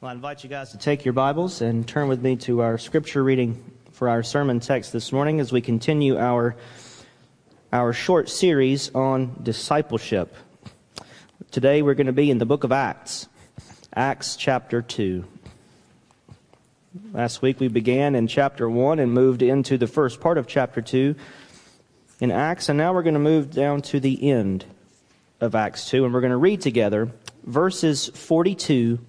Well, I invite you guys to take your Bibles and turn with me to our scripture reading for our sermon text this morning as we continue our, our short series on discipleship. Today we're going to be in the book of Acts, Acts chapter 2. Last week we began in chapter 1 and moved into the first part of chapter 2 in Acts, and now we're going to move down to the end of Acts 2, and we're going to read together verses 42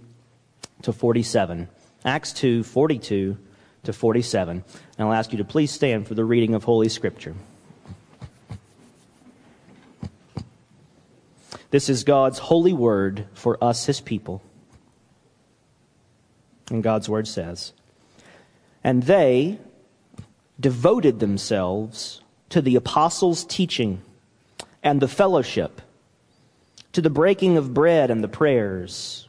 to 47. Acts 2, 42 to 47. And I'll ask you to please stand for the reading of Holy Scripture. This is God's holy word for us, his people. And God's word says, And they devoted themselves to the apostles' teaching and the fellowship, to the breaking of bread and the prayers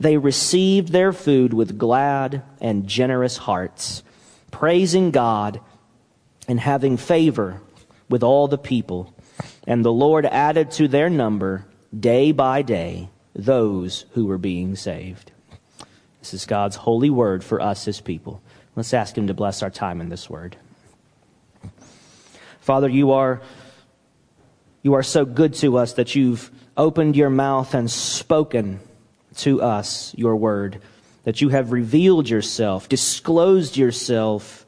they received their food with glad and generous hearts, praising God and having favor with all the people. And the Lord added to their number day by day those who were being saved. This is God's holy word for us as people. Let's ask Him to bless our time in this word. Father, you are, you are so good to us that you've opened your mouth and spoken to us your word, that you have revealed yourself, disclosed yourself,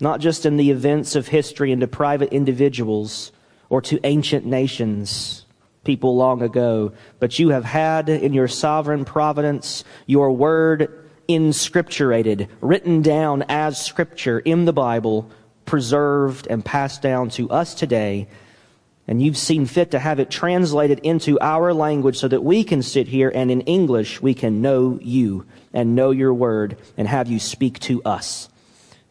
not just in the events of history and to private individuals or to ancient nations, people long ago, but you have had in your sovereign providence your word inscripturated, written down as scripture in the Bible, preserved and passed down to us today and you've seen fit to have it translated into our language so that we can sit here and in English we can know you and know your word and have you speak to us.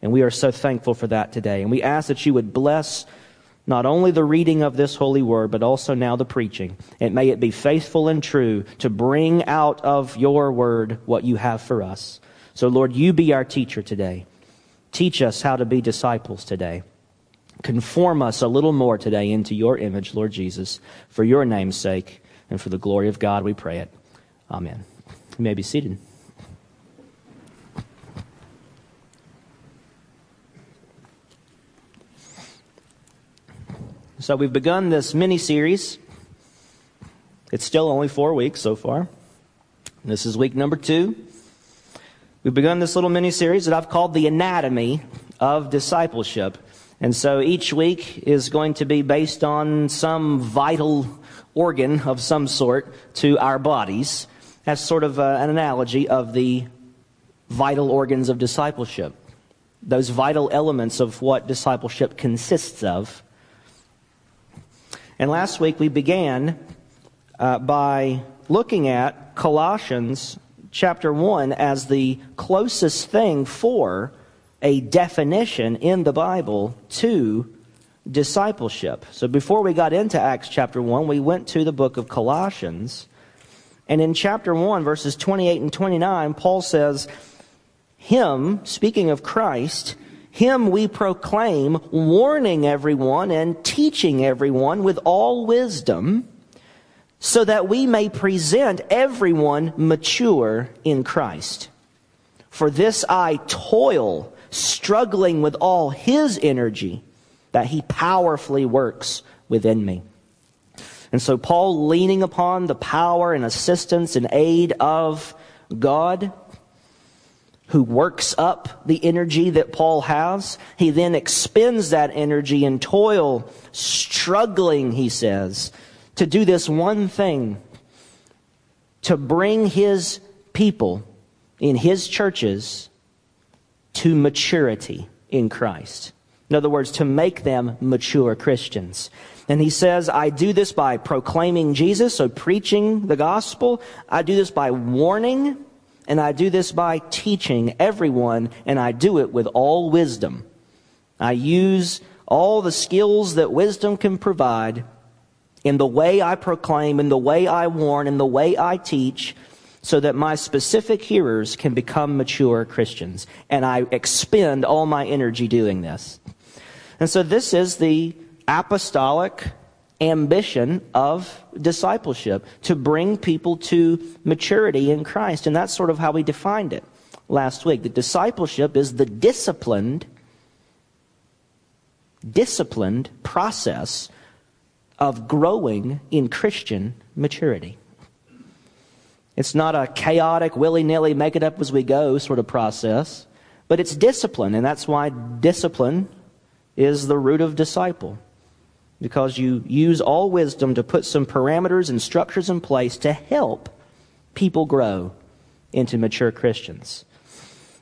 And we are so thankful for that today. And we ask that you would bless not only the reading of this holy word, but also now the preaching. And may it be faithful and true to bring out of your word what you have for us. So, Lord, you be our teacher today. Teach us how to be disciples today. Conform us a little more today into your image, Lord Jesus, for your name's sake and for the glory of God, we pray it. Amen. You may be seated. So we've begun this mini series. It's still only four weeks so far. This is week number two. We've begun this little mini series that I've called the anatomy of discipleship. And so each week is going to be based on some vital organ of some sort to our bodies as sort of a, uh, an analogy of the vital organs of discipleship. Those vital elements of what discipleship consists of. And last week we began uh, by looking at Colossians chapter 1 as the closest thing for a definition in the Bible to discipleship. So before we got into Acts chapter 1, we went to the book of Colossians. And in chapter 1, verses 28 and 29, Paul says, Him, speaking of Christ, him we proclaim, warning everyone and teaching everyone with all wisdom, so that we may present everyone mature in Christ. For this I toil struggling with all his energy that he powerfully works within me. And so Paul leaning upon the power and assistance and aid of God, who works up the energy that Paul has, he then expends that energy in toil, struggling, he says, to do this one thing, to bring his people in his churches to maturity in Christ. In other words, to make them mature Christians. And he says, I do this by proclaiming Jesus, so preaching the gospel. I do this by warning and I do this by teaching everyone, and I do it with all wisdom. I use all the skills that wisdom can provide in the way I proclaim, in the way I warn, in the way I teach, so that my specific hearers can become mature Christians. And I expend all my energy doing this. And so this is the apostolic ambition of discipleship to bring people to maturity in Christ. And that's sort of how we defined it last week. The discipleship is the disciplined, disciplined process of growing in Christian maturity. It's not a chaotic, willy nilly, make it up as we go sort of process, but it's discipline, and that's why discipline is the root of disciple. Because you use all wisdom to put some parameters and structures in place to help people grow into mature Christians.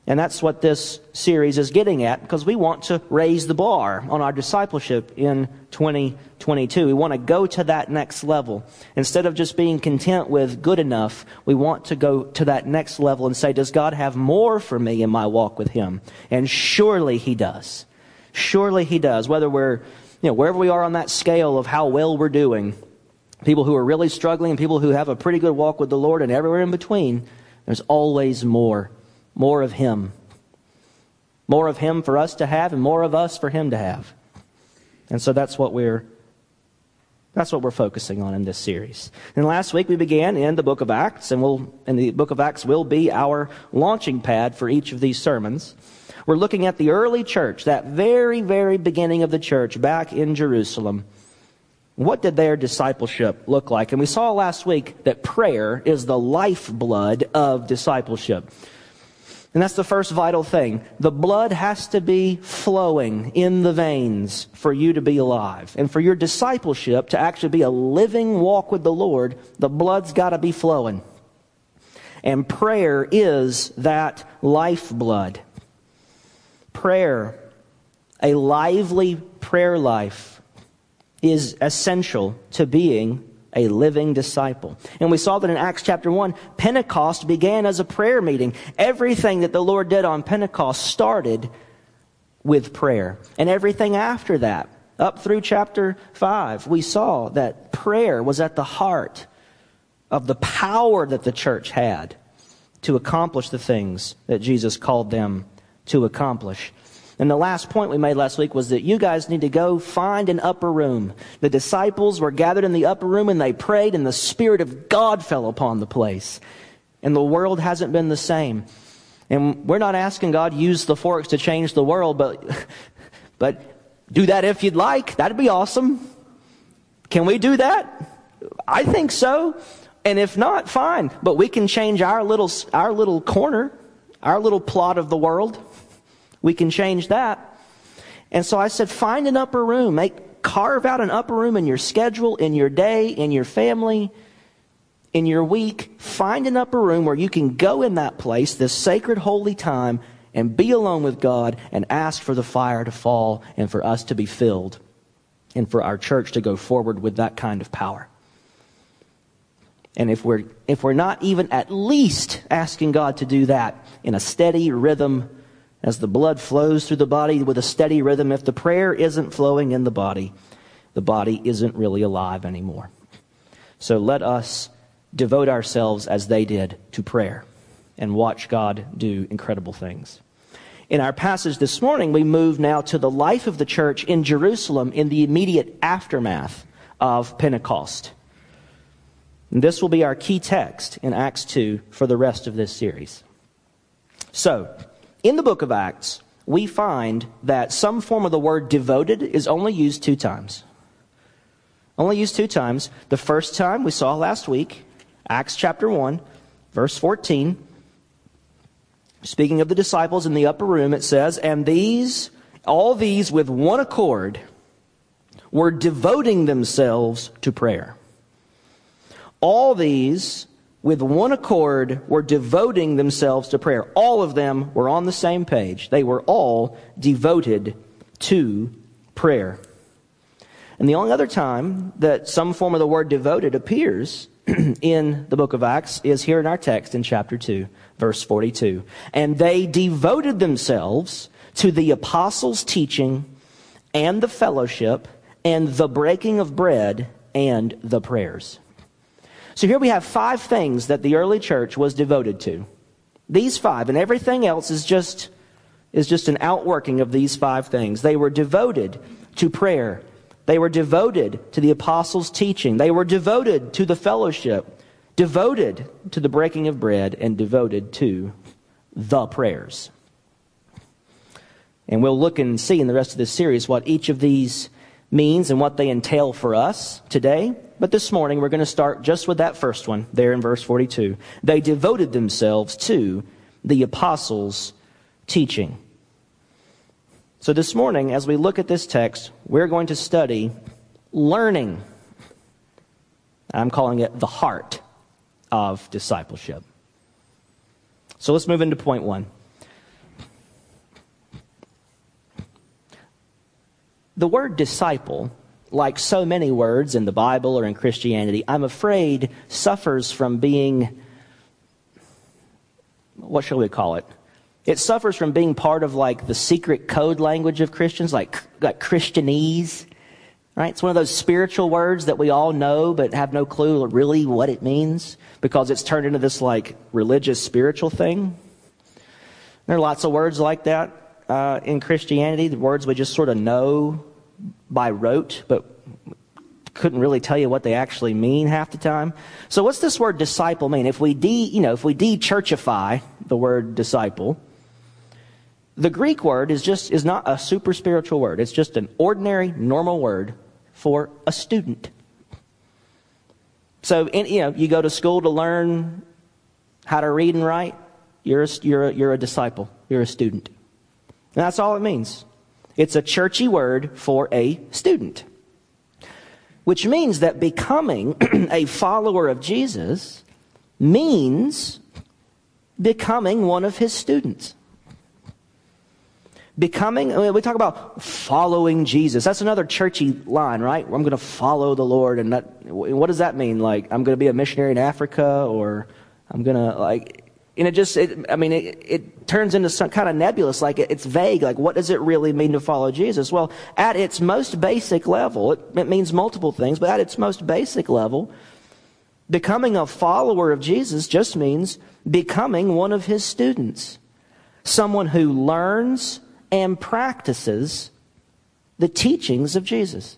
And that's what this series is getting at because we want to raise the bar on our discipleship in 2022. We want to go to that next level. Instead of just being content with good enough, we want to go to that next level and say, does God have more for me in my walk with Him? And surely He does. Surely He does. Whether we're, you know, wherever we are on that scale of how well we're doing, people who are really struggling and people who have a pretty good walk with the Lord and everywhere in between, there's always more more of Him. More of Him for us to have, and more of us for Him to have. And so that's what we're that's what we're focusing on in this series. And last week we began in the book of Acts, and we'll, and the book of Acts will be our launching pad for each of these sermons. We're looking at the early church, that very, very beginning of the church back in Jerusalem. What did their discipleship look like? And we saw last week that prayer is the lifeblood of discipleship. And that's the first vital thing. The blood has to be flowing in the veins for you to be alive. And for your discipleship to actually be a living walk with the Lord, the blood's got to be flowing. And prayer is that lifeblood. Prayer, a lively prayer life, is essential to being a living disciple. And we saw that in Acts chapter 1, Pentecost began as a prayer meeting. Everything that the Lord did on Pentecost started with prayer. And everything after that, up through chapter 5, we saw that prayer was at the heart of the power that the church had to accomplish the things that Jesus called them to accomplish. And the last point we made last week was that you guys need to go find an upper room. The disciples were gathered in the upper room and they prayed and the Spirit of God fell upon the place. And the world hasn't been the same. And we're not asking God use the forks to change the world, but, but do that if you'd like. That'd be awesome. Can we do that? I think so. And if not, fine. But we can change our little, our little corner, our little plot of the world. We can change that. And so I said, find an upper room. Make, carve out an upper room in your schedule, in your day, in your family, in your week. Find an upper room where you can go in that place, this sacred holy time, and be alone with God and ask for the fire to fall and for us to be filled and for our church to go forward with that kind of power. And if we're, if we're not even at least asking God to do that in a steady rhythm as the blood flows through the body with a steady rhythm, if the prayer isn't flowing in the body, the body isn't really alive anymore. So let us devote ourselves as they did to prayer and watch God do incredible things. In our passage this morning, we move now to the life of the church in Jerusalem in the immediate aftermath of Pentecost. And this will be our key text in Acts 2 for the rest of this series. So, in the book of Acts, we find that some form of the word devoted is only used two times. Only used two times. The first time we saw last week, Acts chapter 1, verse 14. Speaking of the disciples in the upper room, it says, And these, all these with one accord, were devoting themselves to prayer. All these with one accord were devoting themselves to prayer. All of them were on the same page. They were all devoted to prayer. And the only other time that some form of the word devoted appears in the book of Acts is here in our text in chapter 2, verse 42. And they devoted themselves to the apostles' teaching and the fellowship and the breaking of bread and the prayers. So here we have five things that the early church was devoted to. These five, and everything else is just, is just an outworking of these five things. They were devoted to prayer. They were devoted to the apostles' teaching. They were devoted to the fellowship, devoted to the breaking of bread, and devoted to the prayers. And we'll look and see in the rest of this series what each of these means and what they entail for us today. But this morning we're going to start just with that first one there in verse 42. They devoted themselves to the apostles' teaching. So this morning, as we look at this text, we're going to study learning. I'm calling it the heart of discipleship. So let's move into point one. The word disciple, like so many words in the Bible or in Christianity, I'm afraid suffers from being, what shall we call it? It suffers from being part of like the secret code language of Christians, like, like Christianese. Right? It's one of those spiritual words that we all know but have no clue really what it means because it's turned into this like religious spiritual thing. There are lots of words like that uh, in Christianity, the words we just sort of know by rote, but couldn't really tell you what they actually mean half the time. So what's this word disciple mean? If we de, you know, if we de-churchify the word disciple, the Greek word is just, is not a super spiritual word. It's just an ordinary, normal word for a student. So, in, you know, you go to school to learn how to read and write, you're a, you're a, you're a disciple. You're a student. And that's all it means. It's a churchy word for a student. Which means that becoming a follower of Jesus means becoming one of his students. Becoming, we talk about following Jesus. That's another churchy line, right? I'm going to follow the Lord. And that, what does that mean? Like, I'm going to be a missionary in Africa or I'm going to, like, and it just, it, I mean, it, it, turns into some kind of nebulous, like it, it's vague, like what does it really mean to follow Jesus? Well, at its most basic level, it, it means multiple things, but at its most basic level, becoming a follower of Jesus just means becoming one of his students. Someone who learns and practices the teachings of Jesus.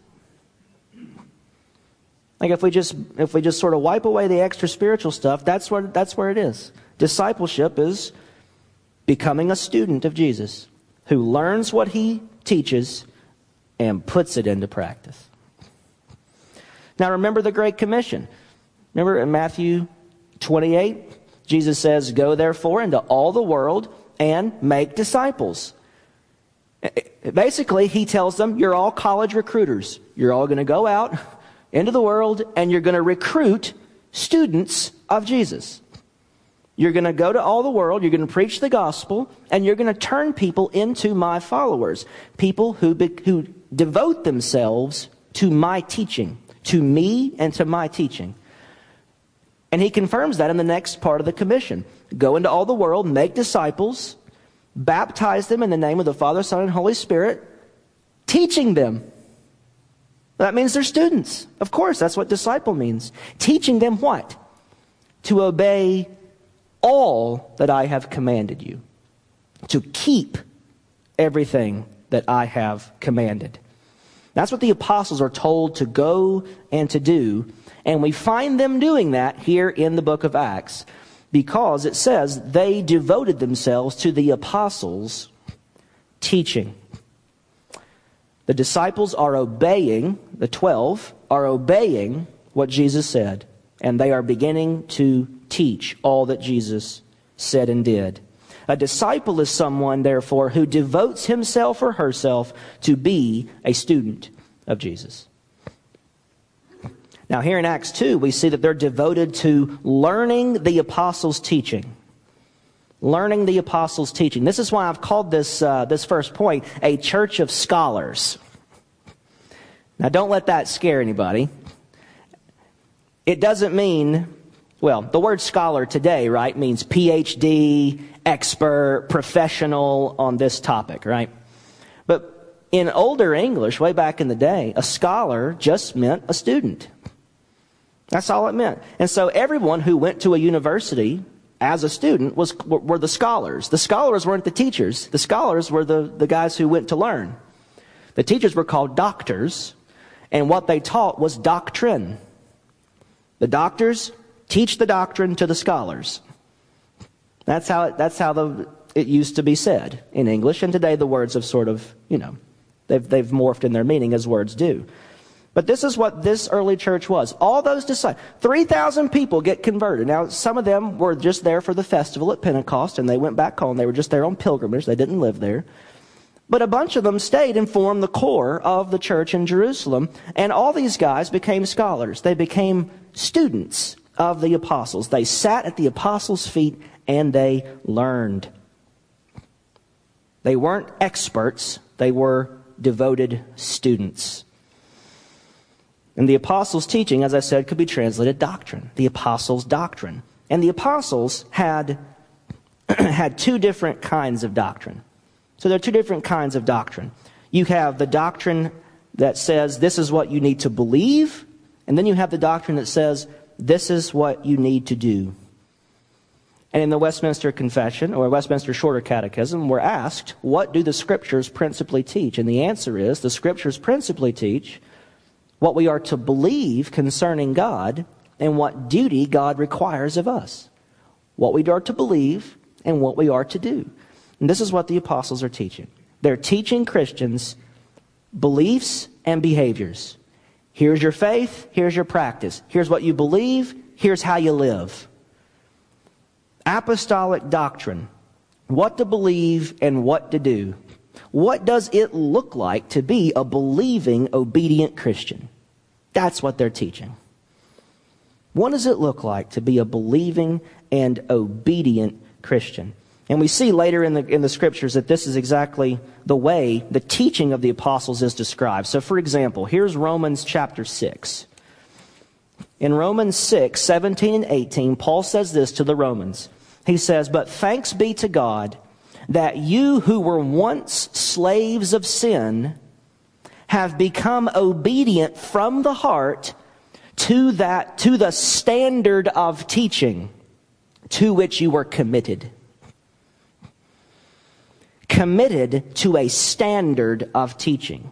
Like if we just if we just sort of wipe away the extra spiritual stuff, that's where that's where it is. Discipleship is becoming a student of Jesus who learns what he teaches and puts it into practice. Now remember the Great Commission. Remember in Matthew 28, Jesus says, Go therefore into all the world and make disciples. Basically, he tells them, You're all college recruiters. You're all going to go out into the world and you're going to recruit students of Jesus. You're going to go to all the world, you're going to preach the gospel, and you're going to turn people into my followers. People who, be, who devote themselves to my teaching, to me and to my teaching. And he confirms that in the next part of the commission. Go into all the world, make disciples, baptize them in the name of the Father, Son, and Holy Spirit, teaching them. That means they're students. Of course, that's what disciple means. Teaching them what? To obey all that I have commanded you, to keep everything that I have commanded. That's what the apostles are told to go and to do. And we find them doing that here in the book of Acts because it says they devoted themselves to the apostles' teaching. The disciples are obeying, the 12 are obeying what Jesus said, and they are beginning to teach all that Jesus said and did. A disciple is someone, therefore, who devotes himself or herself to be a student of Jesus. Now, here in Acts 2, we see that they're devoted to learning the apostles' teaching. Learning the apostles' teaching. This is why I've called this, uh, this first point a church of scholars. Now, don't let that scare anybody. it doesn't mean, well, the word scholar today, right, means PhD, expert, professional on this topic, right? But in older English, way back in the day, a scholar just meant a student. That's all it meant. And so everyone who went to a university as a student was, were the scholars. The scholars weren't the teachers. The scholars were the, the guys who went to learn. The teachers were called doctors, and what they taught was doctrine. The doctors teach the doctrine to the scholars. That's how it, that's how the, it used to be said in English, and today the words have sort of, you know, they've, they've morphed in their meaning as words do. But this is what this early church was. All those disciples, 3,000 people get converted. Now, some of them were just there for the festival at Pentecost and they went back home. They were just there on pilgrimage. They didn't live there. But a bunch of them stayed and formed the core of the church in Jerusalem. And all these guys became scholars. They became students of the apostles. They sat at the apostles' feet and they learned. They weren't experts, they were devoted students. And the apostles' teaching, as I said, could be translated doctrine. The apostles' doctrine. And the apostles had, had two different kinds of doctrine. So there are two different kinds of doctrine. You have the doctrine that says this is what you need to believe, and then you have the doctrine that says this is what you need to do. And in the Westminster Confession or Westminster Shorter Catechism, we're asked, what do the scriptures principally teach? And the answer is the scriptures principally teach what we are to believe concerning God, and what duty God requires of us. What we are to believe and what we are to do. And this is what the apostles are teaching. They're teaching Christians beliefs and behaviors. Here's your faith, here's your practice. Here's what you believe, here's how you live. Apostolic doctrine. What to believe and what to do. What does it look like to be a believing, obedient Christian? That's what they're teaching. What does it look like to be a believing and obedient Christian? And we see later in the, in the scriptures that this is exactly the way the teaching of the apostles is described. So, for example, here's Romans chapter 6. In Romans 6, 17 and 18, Paul says this to the Romans. He says, But thanks be to God that you who were once slaves of sin have become obedient from the heart to that, to the standard of teaching to which you were committed. Committed to a standard of teaching.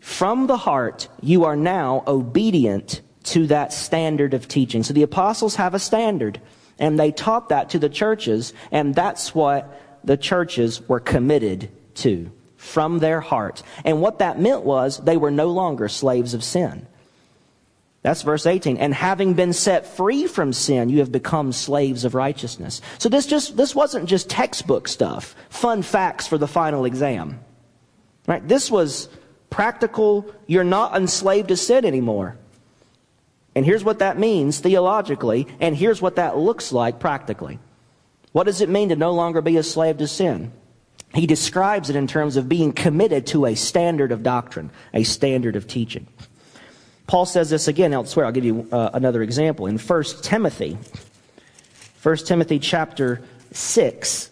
From the heart, you are now obedient to that standard of teaching. So the apostles have a standard, and they taught that to the churches, and that's what the churches were committed to from their heart. And what that meant was they were no longer slaves of sin. That's verse 18. And having been set free from sin, you have become slaves of righteousness. So this just, this wasn't just textbook stuff, fun facts for the final exam. Right? This was practical, you're not enslaved to sin anymore. And here's what that means theologically, and here's what that looks like practically. What does it mean to no longer be a slave to sin? he describes it in terms of being committed to a standard of doctrine, a standard of teaching. Paul says this again elsewhere. I'll give you uh, another example. In 1 Timothy, 1 Timothy chapter 6,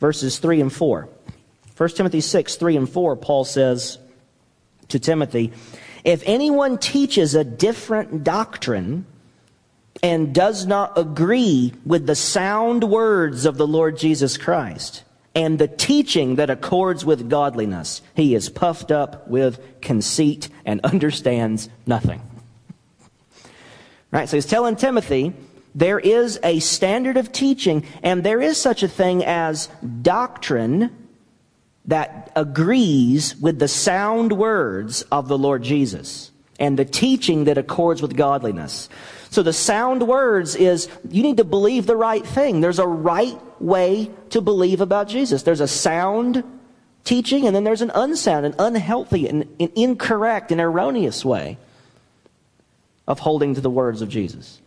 verses 3 and 4. 1 Timothy 6, 3 and 4, Paul says to Timothy, If anyone teaches a different doctrine, and does not agree with the sound words of the Lord Jesus Christ and the teaching that accords with godliness, he is puffed up with conceit and understands nothing. Right? So he's telling Timothy there is a standard of teaching, and there is such a thing as doctrine that agrees with the sound words of the Lord Jesus and the teaching that accords with godliness. So the sound words is you need to believe the right thing. There's a right way to believe about Jesus. There's a sound teaching and then there's an unsound, an unhealthy, an, an incorrect, an erroneous way of holding to the words of Jesus.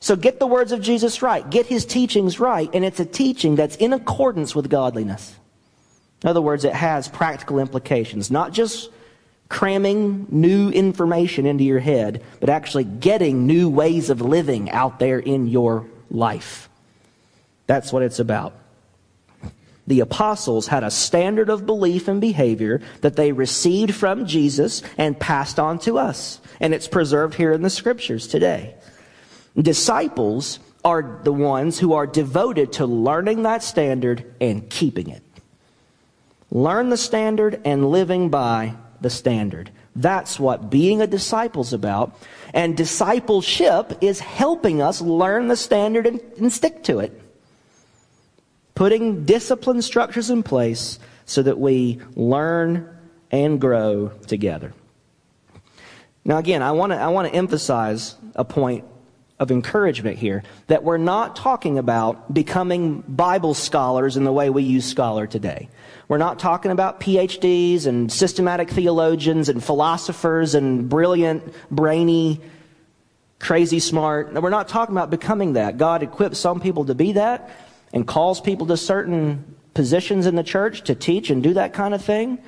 So get the words of Jesus right. Get his teachings right. And it's a teaching that's in accordance with godliness. In other words, it has practical implications, not just cramming new information into your head, but actually getting new ways of living out there in your life. That's what it's about. The apostles had a standard of belief and behavior that they received from Jesus and passed on to us. And it's preserved here in the scriptures today. Disciples are the ones who are devoted to learning that standard and keeping it. Learn the standard and living by the standard. That's what being a disciple is about. And discipleship is helping us learn the standard and, and stick to it. Putting discipline structures in place so that we learn and grow together. Now, again, I want to I emphasize a point of encouragement here that we're not talking about becoming Bible scholars in the way we use scholar today. We're not talking about PhDs and systematic theologians and philosophers and brilliant, brainy, crazy smart. We're not talking about becoming that. God equips some people to be that and calls people to certain positions in the church to teach and do that kind of thing.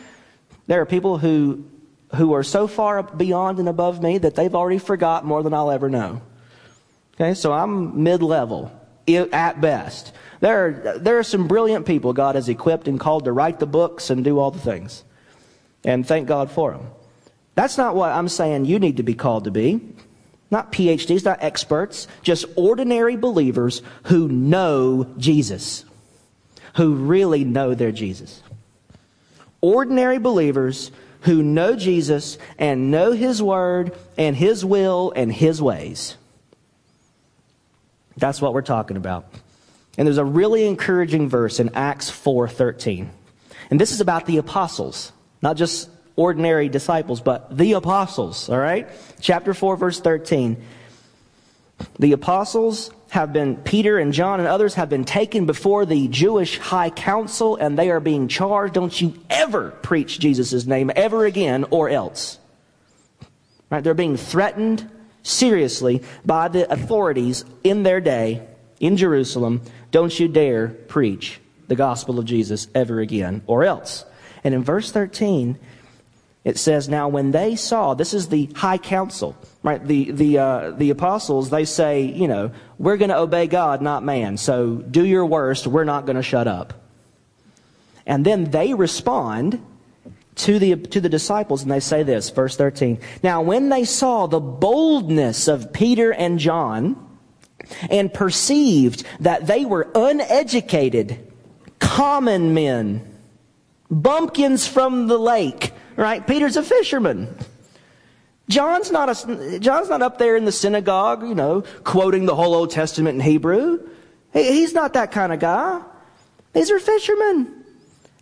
There are people who who are so far beyond and above me that they've already forgot more than I'll ever know. Okay, so I'm mid level at best. There are, there are some brilliant people God has equipped and called to write the books and do all the things. And thank God for them. That's not what I'm saying you need to be called to be. Not PhDs, not experts, just ordinary believers who know Jesus, who really know their Jesus. Ordinary believers who know Jesus and know His Word and His will and His ways. That's what we're talking about. And there's a really encouraging verse in Acts 4:13. And this is about the apostles, not just ordinary disciples, but the apostles, all right? Chapter 4 verse 13. The apostles have been Peter and John and others have been taken before the Jewish high council and they are being charged don't you ever preach Jesus' name ever again or else. Right? They're being threatened seriously by the authorities in their day in Jerusalem, don't you dare preach the gospel of Jesus ever again, or else. And in verse 13, it says, Now when they saw, this is the high council, right? The, the, uh, the apostles, they say, you know, we're going to obey God, not man. So do your worst. We're not going to shut up. And then they respond to the, to the disciples and they say this, verse 13. Now, when they saw the boldness of Peter and John and perceived that they were uneducated, common men, bumpkins from the lake, right? Peter's a fisherman. John's not a, John's not up there in the synagogue, you know, quoting the whole Old Testament in Hebrew. he's not that kind of guy. These are fishermen.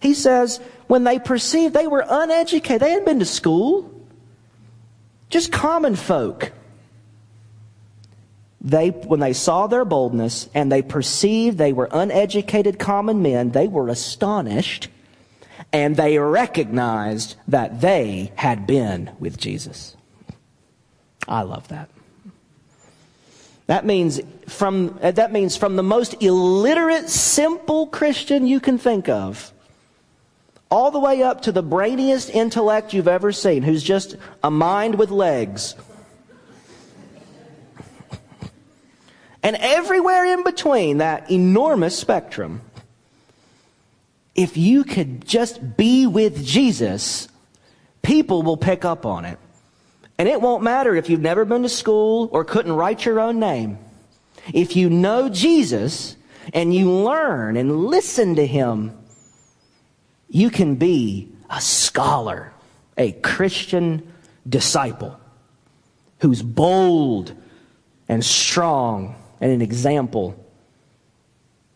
He says, when they perceived they were uneducated, they hadn't been to school, just common folk. They, when they saw their boldness and they perceived they were uneducated common men, they were astonished and they recognized that they had been with Jesus. I love that. That means from, uh, that means from the most illiterate, simple Christian you can think of all the way up to the brainiest intellect you've ever seen, who's just a mind with legs. And everywhere in between that enormous spectrum, if you could just be with Jesus, people will pick up on it. And it won't matter if you've never been to school or couldn't write your own name. If you know Jesus and you learn and listen to him, you can be a scholar, a Christian disciple who's bold and strong and an example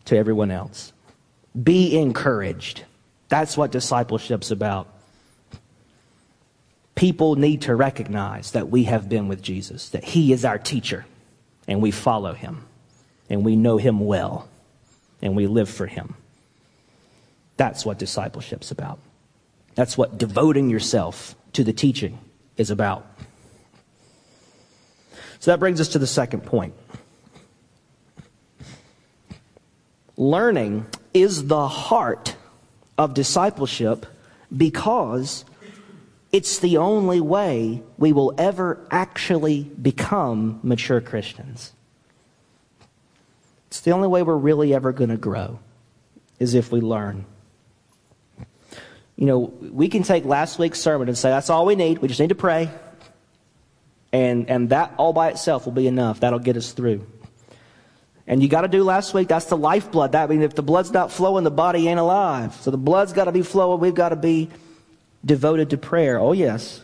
to everyone else. Be encouraged. That's what discipleship's about. People need to recognize that we have been with Jesus, that He is our teacher, and we follow Him, and we know Him well, and we live for Him. That's what discipleship's about. That's what devoting yourself to the teaching is about. So that brings us to the second point. Learning is the heart of discipleship because It's the only way we will ever actually become mature Christians. It's the only way we're really ever going to grow, is if we learn. You know, we can take last week's sermon and say, that's all we need. We just need to pray. And, and that all by itself will be enough. That'll get us through. And you got to do last week, that's the lifeblood. That means if the blood's not flowing, the body ain't alive. So the blood's got to be flowing. We've got to be devoted to prayer. Oh, yes.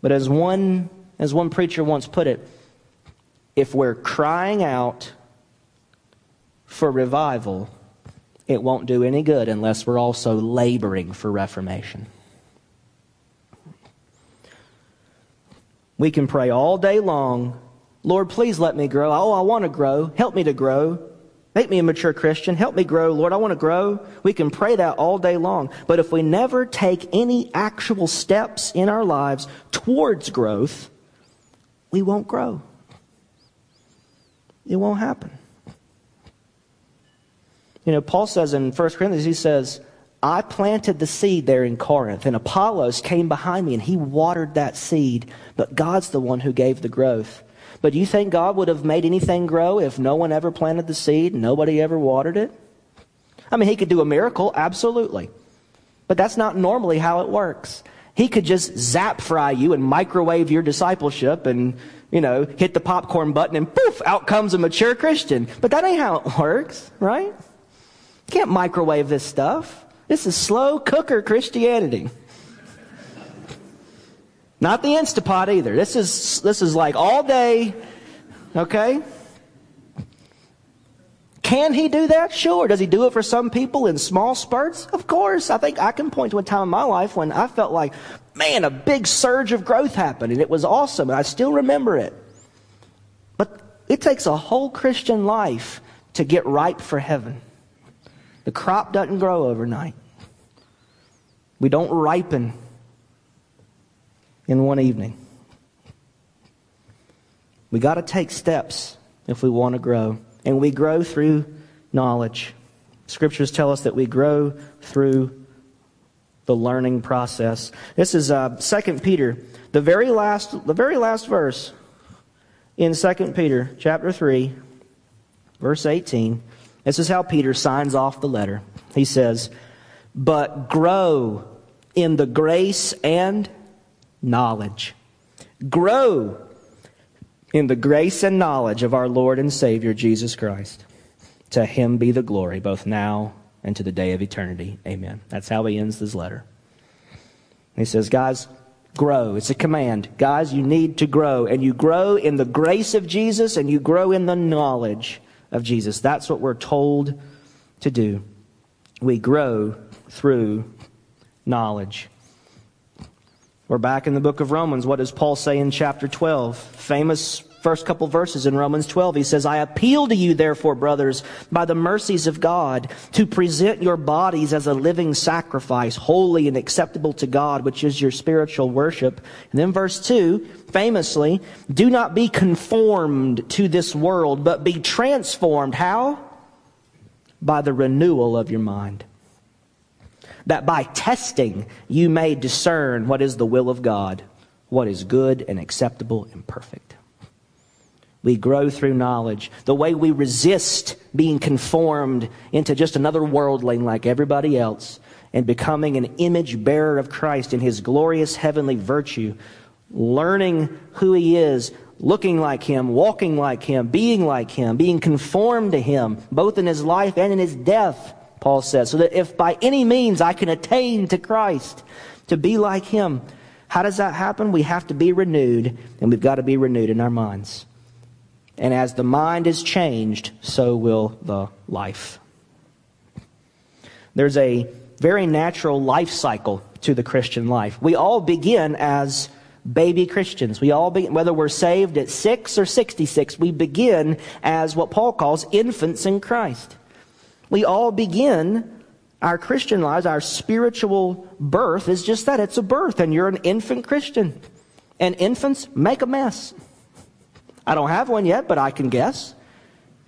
But as one, as one preacher once put it, if we're crying out for revival, it won't do any good unless we're also laboring for reformation. We can pray all day long, Lord, please let me grow. Oh, I want to grow. Help me to grow. Make me a mature Christian. Help me grow. Lord, I want to grow. We can pray that all day long. But if we never take any actual steps in our lives towards growth, we won't grow. It won't happen. You know, Paul says in 1 Corinthians, he says, I planted the seed there in Corinth, and Apollos came behind me and he watered that seed, but God's the one who gave the growth. But do you think God would have made anything grow if no one ever planted the seed, nobody ever watered it? I mean, he could do a miracle, absolutely. But that's not normally how it works. He could just zap fry you and microwave your discipleship and, you know, hit the popcorn button and poof, out comes a mature Christian. But that ain't how it works, right? You can't microwave this stuff. This is slow cooker Christianity. Not the Instapot either. This is, this is like all day, okay? Can he do that? Sure. Does he do it for some people in small spurts? Of course. I think I can point to a time in my life when I felt like, man, a big surge of growth happened and it was awesome and I still remember it. But it takes a whole Christian life to get ripe for heaven. The crop doesn't grow overnight. We don't ripen in one evening. We got to take steps if we want to grow. And we grow through knowledge. Scriptures tell us that we grow through the learning process. This is uh, 2 Peter, the very last, the very last verse in 2 Peter chapter 3, verse 18. This is how Peter signs off the letter. He says, But grow in the grace and knowledge. Grow in the grace and knowledge of our Lord and Savior Jesus Christ. To him be the glory, both now and to the day of eternity. Amen. That's how he ends this letter. He says, Guys, grow. It's a command. Guys, you need to grow. And you grow in the grace of Jesus and you grow in the knowledge of Jesus. That's what we're told to do. We grow through knowledge. We're back in the book of Romans. What does Paul say in chapter 12? Famous first couple verses in Romans 12. He says, I appeal to you, therefore, brothers, by the mercies of God, to present your bodies as a living sacrifice, holy and acceptable to God, which is your spiritual worship. And then verse 2, famously, do not be conformed to this world, but be transformed. How? By the renewal of your mind that by testing you may discern what is the will of God, what is good and acceptable and perfect. We grow through knowledge. The way we resist being conformed into just another worldling like everybody else and becoming an image bearer of Christ in his glorious heavenly virtue, learning who he is, looking like him, walking like him, being like him, being conformed to him, both in his life and in his death Paul says. So that if by any means I can attain to Christ, to be like Him, how does that happen? We have to be renewed, and we've got to be renewed in our minds. And as the mind is changed, so will the life. There's a very natural life cycle to the Christian life. We all begin as baby Christians. We all begin, whether we're saved at six or 66, we begin as what Paul calls infants in Christ. We all begin our Christian lives, our spiritual birth is just that. It's a birth, and you're an infant Christian. And infants make a mess. I don't have one yet, but I can guess.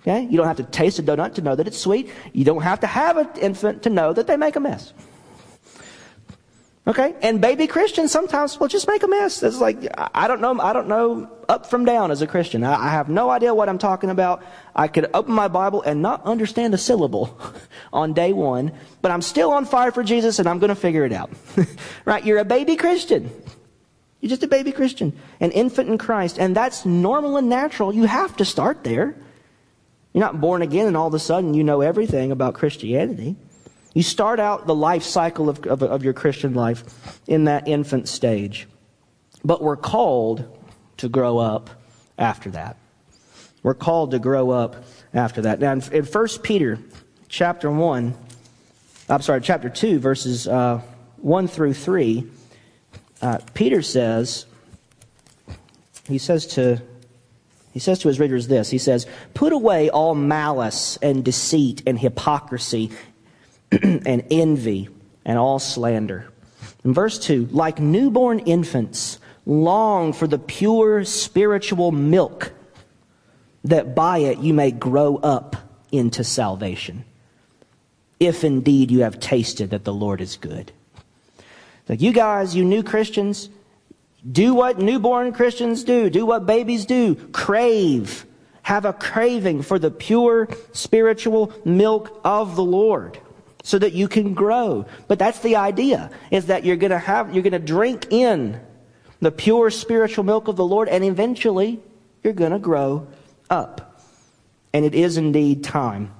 Okay? You don't have to taste a donut to know that it's sweet. You don't have to have an infant to know that they make a mess. Okay? And baby Christians sometimes will just make a mess. It's like, I don't know, I don't know up from down as a Christian. I, have no idea what I'm talking about. I could open my Bible and not understand a syllable on day one, but I'm still on fire for Jesus and I'm going to figure it out. right? You're a baby Christian. You're just a baby Christian, an infant in Christ. And that's normal and natural. You have to start there. You're not born again and all of a sudden you know everything about Christianity. You start out the life cycle of, of, of, your Christian life in that infant stage. But we're called to grow up after that. We're called to grow up after that. Now, in, in 1 Peter chapter 1, I'm sorry, chapter 2, verses uh, 1 through 3, uh, Peter says, he says to he says to his readers this He says, Put away all malice and deceit and hypocrisy and envy and all slander. In verse 2, like newborn infants, long for the pure spiritual milk, that by it you may grow up into salvation, if indeed you have tasted that the Lord is good. Like you guys, you new Christians, do what newborn Christians do. Do what babies do. Crave. Have a craving for the pure spiritual milk of the Lord so that you can grow. But that's the idea, is that you're gonna have, you're gonna drink in the pure spiritual milk of the Lord and eventually you're gonna grow up. And it is indeed time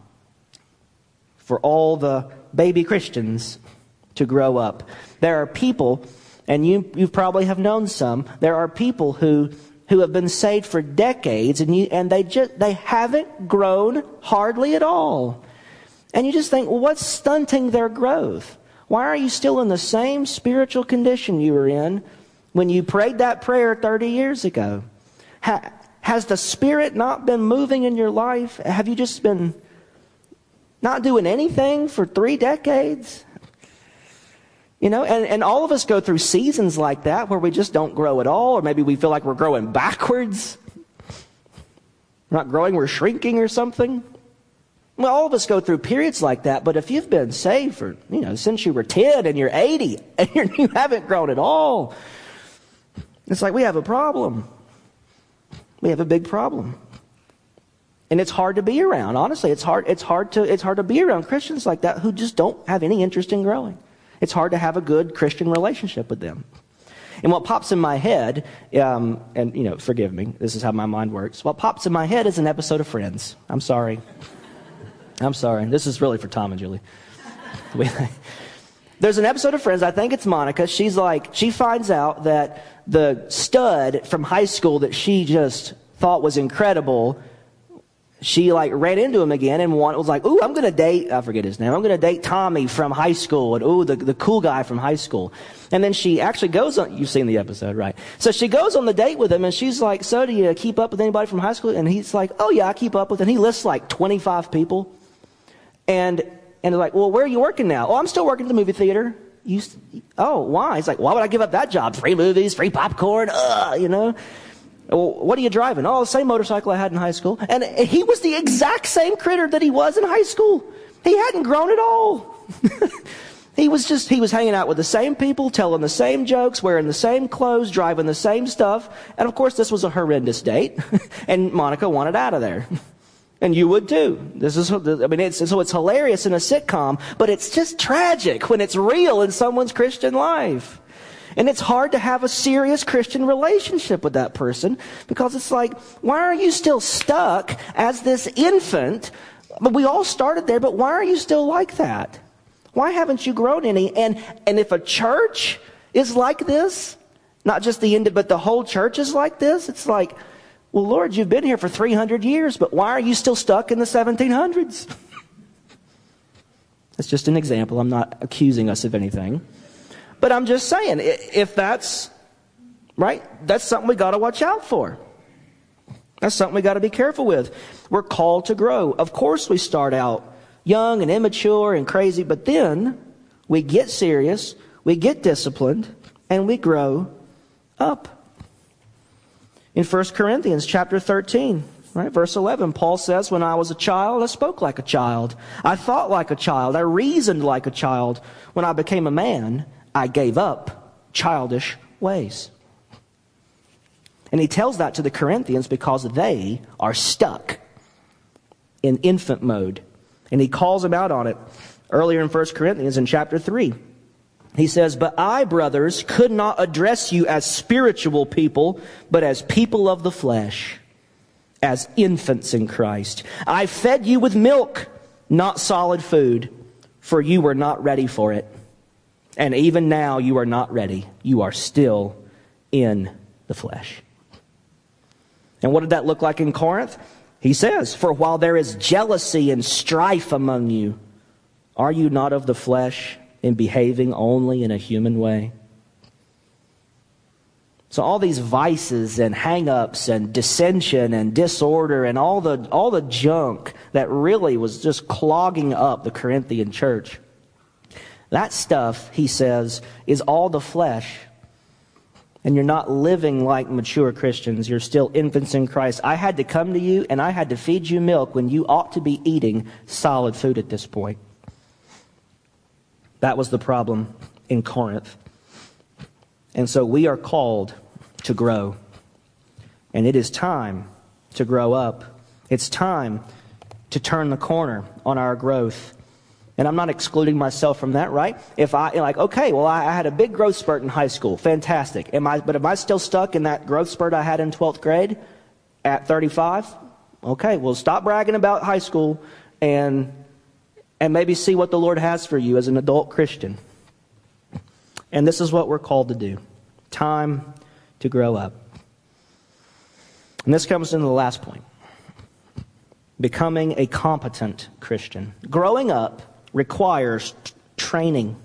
for all the baby Christians to grow up. There are people and you, you probably have known some, there are people who, who have been saved for decades and, you, and they, just, they haven't grown hardly at all. And you just think, well, what's stunting their growth? Why are you still in the same spiritual condition you were in when you prayed that prayer 30 years ago? Ha, has the Spirit not been moving in your life? Have you just been not doing anything for three decades? You know, and, and all of us go through seasons like that where we just don't grow at all, or maybe we feel like we're growing backwards. We're not growing, we're shrinking or something. Well, all of us go through periods like that, but if you've been saved for, you know, since you were 10 and you're 80 and you're, you haven't grown at all, it's like we have a problem. We have a big problem. And it's hard to be around. Honestly, it's hard, it's hard to, it's hard to be around Christians like that who just don't have any interest in growing. It's hard to have a good Christian relationship with them. And what pops in my head, um, and you know, forgive me, this is how my mind works. What pops in my head is an episode of Friends. I'm sorry. I'm sorry. This is really for Tom and Julie. There's an episode of Friends, I think it's Monica. She's like, she finds out that the stud from high school that she just thought was incredible she like ran into him again and one was like, "Ooh, I'm going to date I forget his name. I'm going to date Tommy from high school." And ooh, the the cool guy from high school. And then she actually goes on you've seen the episode, right? So she goes on the date with him and she's like, "So do you keep up with anybody from high school?" And he's like, "Oh yeah, I keep up with." And he lists like 25 people. And and they're like, "Well, where are you working now?" "Oh, I'm still working at the movie theater." You Oh, why? He's like, "Why would I give up that job? Free movies, free popcorn, uh, you know." Well, what are you driving? Oh, the same motorcycle I had in high school. And he was the exact same critter that he was in high school. He hadn't grown at all. he was just, he was hanging out with the same people, telling the same jokes, wearing the same clothes, driving the same stuff. And of course, this was a horrendous date. and Monica wanted out of there. And you would too. This is, I mean, it's, so it's hilarious in a sitcom, but it's just tragic when it's real in someone's Christian life. And it's hard to have a serious Christian relationship with that person because it's like, why are you still stuck as this infant? But we all started there, but why are you still like that? Why haven't you grown any? And, and if a church is like this, not just the end, but the whole church is like this, it's like, well, Lord, you've been here for 300 years, but why are you still stuck in the 1700s? That's just an example. I'm not accusing us of anything. But I'm just saying, if that's right, that's something we got to watch out for. That's something we got to be careful with. We're called to grow. Of course, we start out young and immature and crazy, but then we get serious, we get disciplined, and we grow up. In 1 Corinthians chapter 13, right, verse 11, Paul says, When I was a child, I spoke like a child. I thought like a child. I reasoned like a child. When I became a man, I gave up childish ways. And he tells that to the Corinthians because they are stuck in infant mode. And he calls them out on it earlier in 1 Corinthians in chapter 3. He says, But I, brothers, could not address you as spiritual people, but as people of the flesh, as infants in Christ. I fed you with milk, not solid food, for you were not ready for it. And even now you are not ready. You are still in the flesh. And what did that look like in Corinth? He says, For while there is jealousy and strife among you, are you not of the flesh in behaving only in a human way? So all these vices and hang-ups and dissension and disorder and all the all the junk that really was just clogging up the Corinthian church. That stuff, he says, is all the flesh. And you're not living like mature Christians. You're still infants in Christ. I had to come to you and I had to feed you milk when you ought to be eating solid food at this point. That was the problem in Corinth. And so we are called to grow. And it is time to grow up. It's time to turn the corner on our growth. And I'm not excluding myself from that, right? If I, like, okay, well, I, I had a big growth spurt in high school. Fantastic. Am I, but am I still stuck in that growth spurt I had in 12th grade at 35? Okay, well, stop bragging about high school and and maybe see what the Lord has for you as an adult Christian. And this is what we're called to do time to grow up. And this comes into the last point becoming a competent Christian. Growing up requires t- training,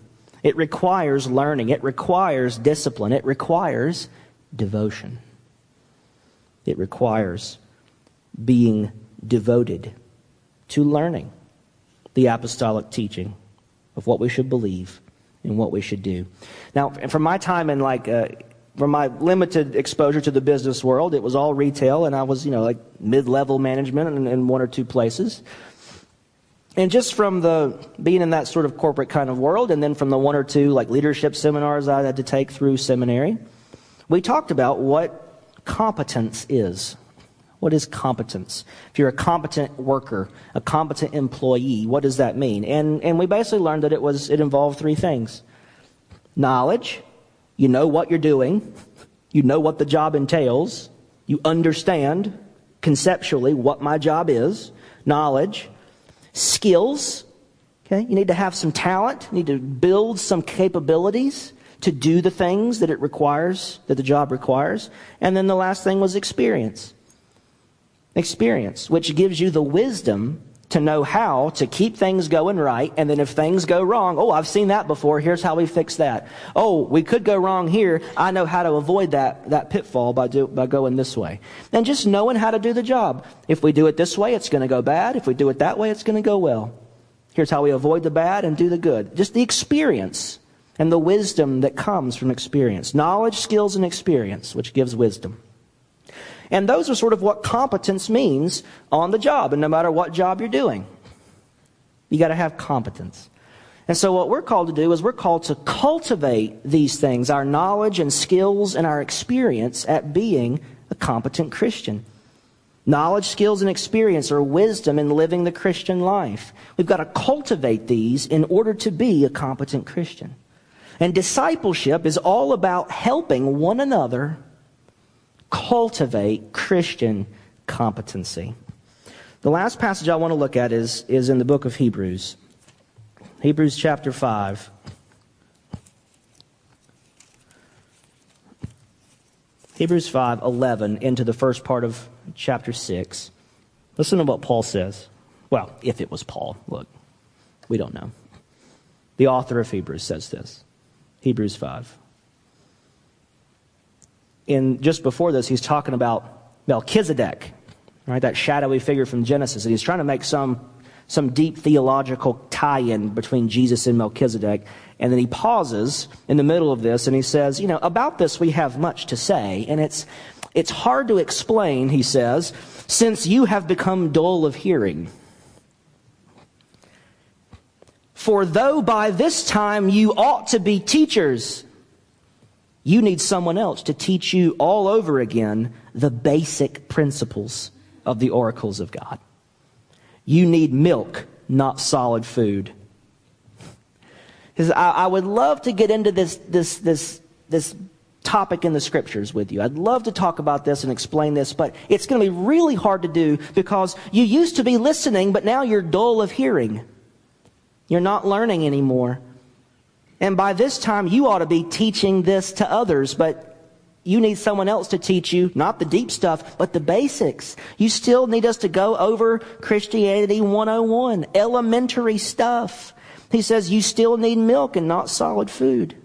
it requires learning, it requires discipline, it requires devotion, it requires being devoted to learning the apostolic teaching of what we should believe and what we should do. Now, from my time in like, uh, from my limited exposure to the business world, it was all retail, and I was, you know, like mid-level management in, in one or two places. And just from the being in that sort of corporate kind of world, and then from the one or two like leadership seminars I had to take through seminary, we talked about what competence is. What is competence? If you're a competent worker, a competent employee, what does that mean? And, and we basically learned that it, was, it involved three things knowledge, you know what you're doing, you know what the job entails, you understand conceptually what my job is, knowledge, skills, okay? You need to have some talent, you need to build some capabilities to do the things that it requires, that the job requires. And then the last thing was experience experience, which gives you the wisdom to know how to keep things going right. And then if things go wrong, oh, I've seen that before. Here's how we fix that. Oh, we could go wrong here. I know how to avoid that, that pitfall by, do, by going this way. And just knowing how to do the job. If we do it this way, it's going to go bad. If we do it that way, it's going to go well. Here's how we avoid the bad and do the good. Just the experience and the wisdom that comes from experience. Knowledge, skills, and experience, which gives wisdom. And those are sort of what competence means on the job, and no matter what job you're doing. You got to have competence. And so, what we're called to do is we're called to cultivate these things our knowledge and skills and our experience at being a competent Christian. Knowledge, skills, and experience are wisdom in living the Christian life. We've got to cultivate these in order to be a competent Christian. And discipleship is all about helping one another cultivate Christian competency. The last passage I want to look at is, is in the book of Hebrews. Hebrews chapter 5. Hebrews 5, 11, into the first part of chapter 6. Listen to what Paul says. Well, if it was Paul, look, we don't know. The author of Hebrews says this Hebrews 5 in just before this, he's talking about Melchizedek, right? That shadowy figure from Genesis. And he's trying to make some, some deep theological tie in between Jesus and Melchizedek. And then he pauses in the middle of this and he says, You know, about this we have much to say. And it's, it's hard to explain, he says, since you have become dull of hearing. For though by this time you ought to be teachers, you need someone else to teach you all over again the basic principles of the oracles of God. You need milk, not solid food. Because I, I would love to get into this, this, this, this topic in the scriptures with you. I'd love to talk about this and explain this, but it's going to be really hard to do because you used to be listening, but now you're dull of hearing. You're not learning anymore. And by this time, you ought to be teaching this to others, but you need someone else to teach you, not the deep stuff, but the basics. You still need us to go over Christianity 101, elementary stuff. He says you still need milk and not solid food.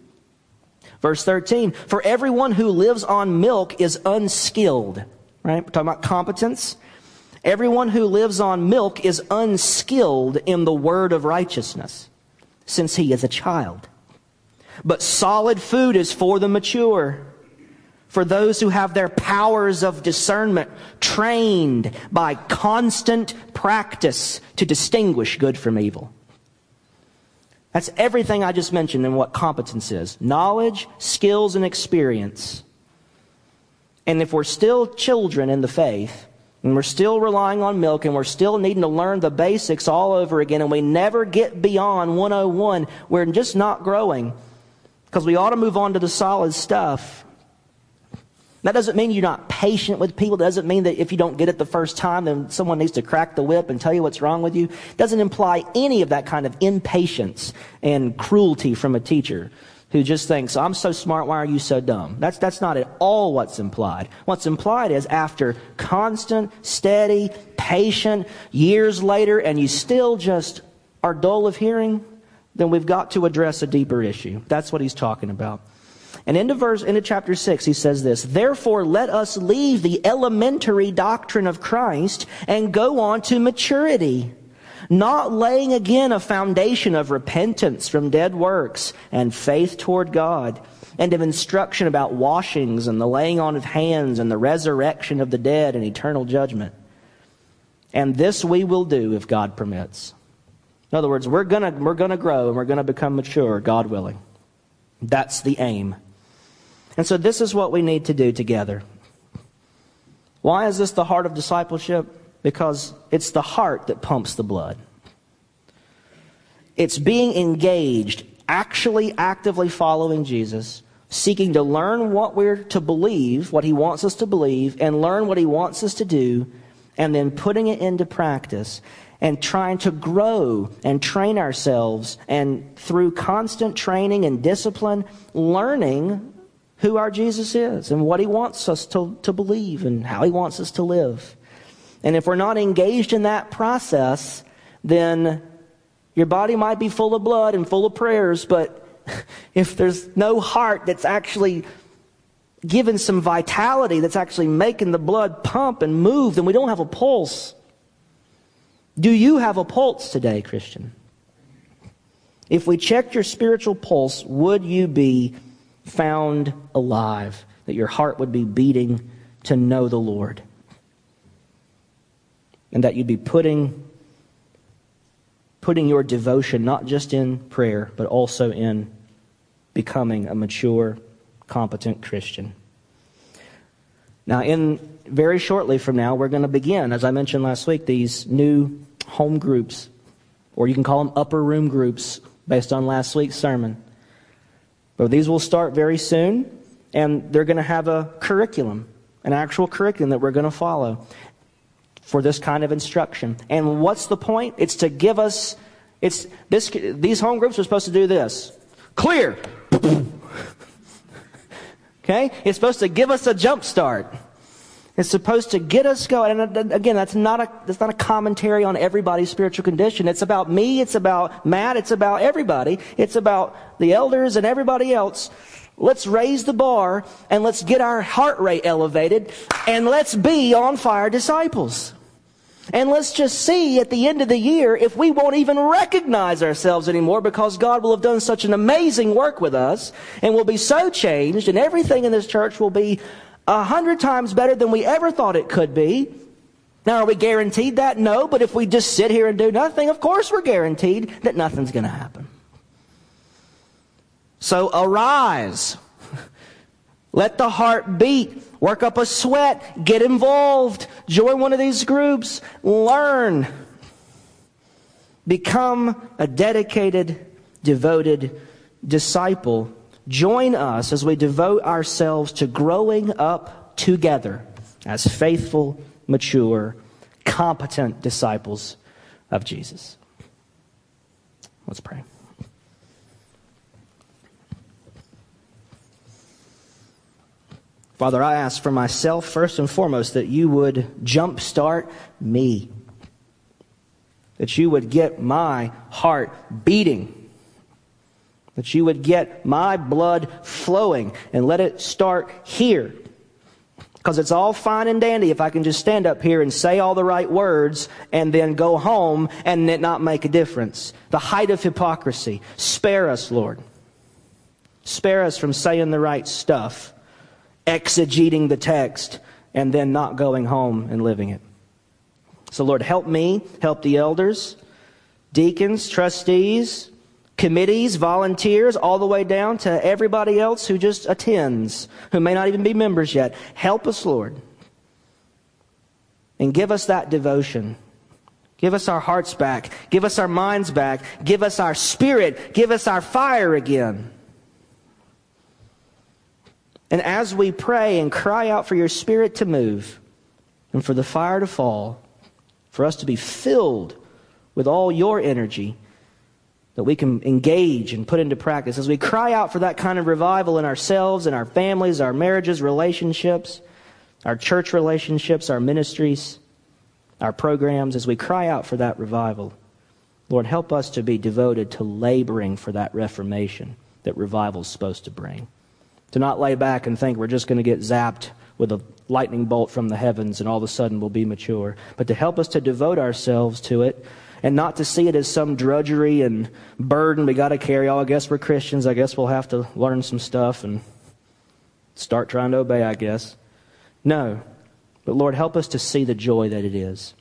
Verse 13, for everyone who lives on milk is unskilled. Right? We're talking about competence. Everyone who lives on milk is unskilled in the word of righteousness, since he is a child. But solid food is for the mature, for those who have their powers of discernment trained by constant practice to distinguish good from evil. That's everything I just mentioned and what competence is knowledge, skills, and experience. And if we're still children in the faith, and we're still relying on milk and we're still needing to learn the basics all over again and we never get beyond 101, we're just not growing because we ought to move on to the solid stuff. That doesn't mean you're not patient with people. It doesn't mean that if you don't get it the first time, then someone needs to crack the whip and tell you what's wrong with you. It doesn't imply any of that kind of impatience and cruelty from a teacher who just thinks, I'm so smart, why are you so dumb? That's, that's not at all what's implied. What's implied is after constant, steady, patient, years later, and you still just are dull of hearing, then we've got to address a deeper issue. That's what he's talking about. And into verse, into chapter 6, he says this, Therefore let us leave the elementary doctrine of Christ and go on to maturity, not laying again a foundation of repentance from dead works and faith toward God, and of instruction about washings and the laying on of hands and the resurrection of the dead and eternal judgment. And this we will do if God permits. In other words, we're going we're gonna grow and we're going to become mature, God willing. That's the aim. And so this is what we need to do together. Why is this the heart of discipleship? Because it's the heart that pumps the blood. It's being engaged, actually actively following Jesus, seeking to learn what we're to believe, what he wants us to believe, and learn what he wants us to do, and then putting it into practice and trying to grow and train ourselves and through constant training and discipline, learning who our Jesus is and what he wants us to, to believe and how he wants us to live. And if we're not engaged in that process, then your body might be full of blood and full of prayers, but if there's no heart that's actually given some vitality, that's actually making the blood pump and move, then we don't have a pulse. Do you have a pulse today, Christian? If we checked your spiritual pulse, would you be found alive? That your heart would be beating to know the Lord? And that you'd be putting, putting your devotion not just in prayer, but also in becoming a mature, competent Christian. Now, in very shortly from now, we're going to begin, as I mentioned last week, these new home groups, or you can call them upper room groups based on last week's sermon. But these will start very soon, and they're going to have a curriculum, an actual curriculum that we're going to follow for this kind of instruction. And what's the point? It's to give us, it's this, these home groups are supposed to do this. Clear! okay? It's supposed to give us a jump start. It's supposed to get us going. And uh, uh, again, that's not a, that's not a commentary on everybody's spiritual condition. It's about me. It's about Matt. It's about everybody. It's about the elders and everybody else. Let's raise the bar and let's get our heart rate elevated and let's be on fire disciples. And let's just see at the end of the year if we won't even recognize ourselves anymore because God will have done such an amazing work with us and we'll be so changed and everything in this church will be a hundred times better than we ever thought it could be. Now, are we guaranteed that? No, but if we just sit here and do nothing, of course we're guaranteed that nothing's going to happen. So arise. Let the heart beat. Work up a sweat. Get involved. Join one of these groups. Learn. Become a dedicated, devoted disciple. Join us as we devote ourselves to growing up together as faithful mature, competent disciples of Jesus. Let's pray. Father, I ask for myself first and foremost that you would jumpstart me. That you would get my heart beating. That you would get my blood flowing and let it start here because it's all fine and dandy if I can just stand up here and say all the right words and then go home and it not make a difference. The height of hypocrisy. Spare us, Lord. Spare us from saying the right stuff, exegeting the text, and then not going home and living it. So, Lord, help me, help the elders, deacons, trustees, committees, volunteers, all the way down to everybody else who just attends, who may not even be members yet. Help us, Lord. And give us that devotion. Give us our hearts back. Give us our minds back. Give us our spirit. Give us our fire again. And as we pray and cry out for your spirit to move and for the fire to fall, for us to be filled with all your energy, that we can engage and put into practice as we cry out for that kind of revival in ourselves and our families, our marriages, relationships, our church relationships, our ministries, our programs, as we cry out for that revival. Lord, help us to be devoted to laboring for that reformation that revival is supposed to bring. To not lay back and think we're just going to get zapped with a lightning bolt from the heavens and all of a sudden we'll be mature, but to help us to devote ourselves to it and not to see it as some drudgery and burden we got to carry. Oh, I guess we're Christians. I guess we'll have to learn some stuff and start trying to obey, I guess. No. But Lord, help us to see the joy that it is.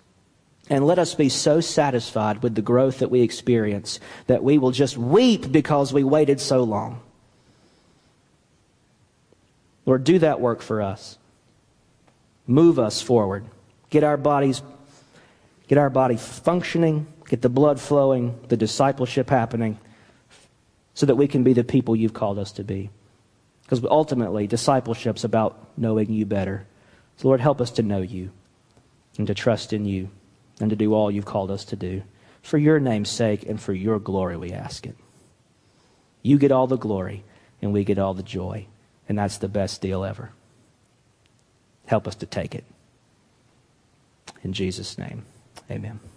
And let us be so satisfied with the growth that we experience that we will just weep because we waited so long. Lord, do that work for us. Move us forward. Get our bodies get our body functioning, get the blood flowing, the discipleship happening, so that we can be the people you've called us to be. Because ultimately, discipleship's about knowing you better. So, Lord, help us to know you and to trust in you and to do all you've called us to do. For your name's sake and for your glory, we ask it. You get all the glory, and we get all the joy. And that's the best deal ever. Help us to take it. In Jesus' name. Amen.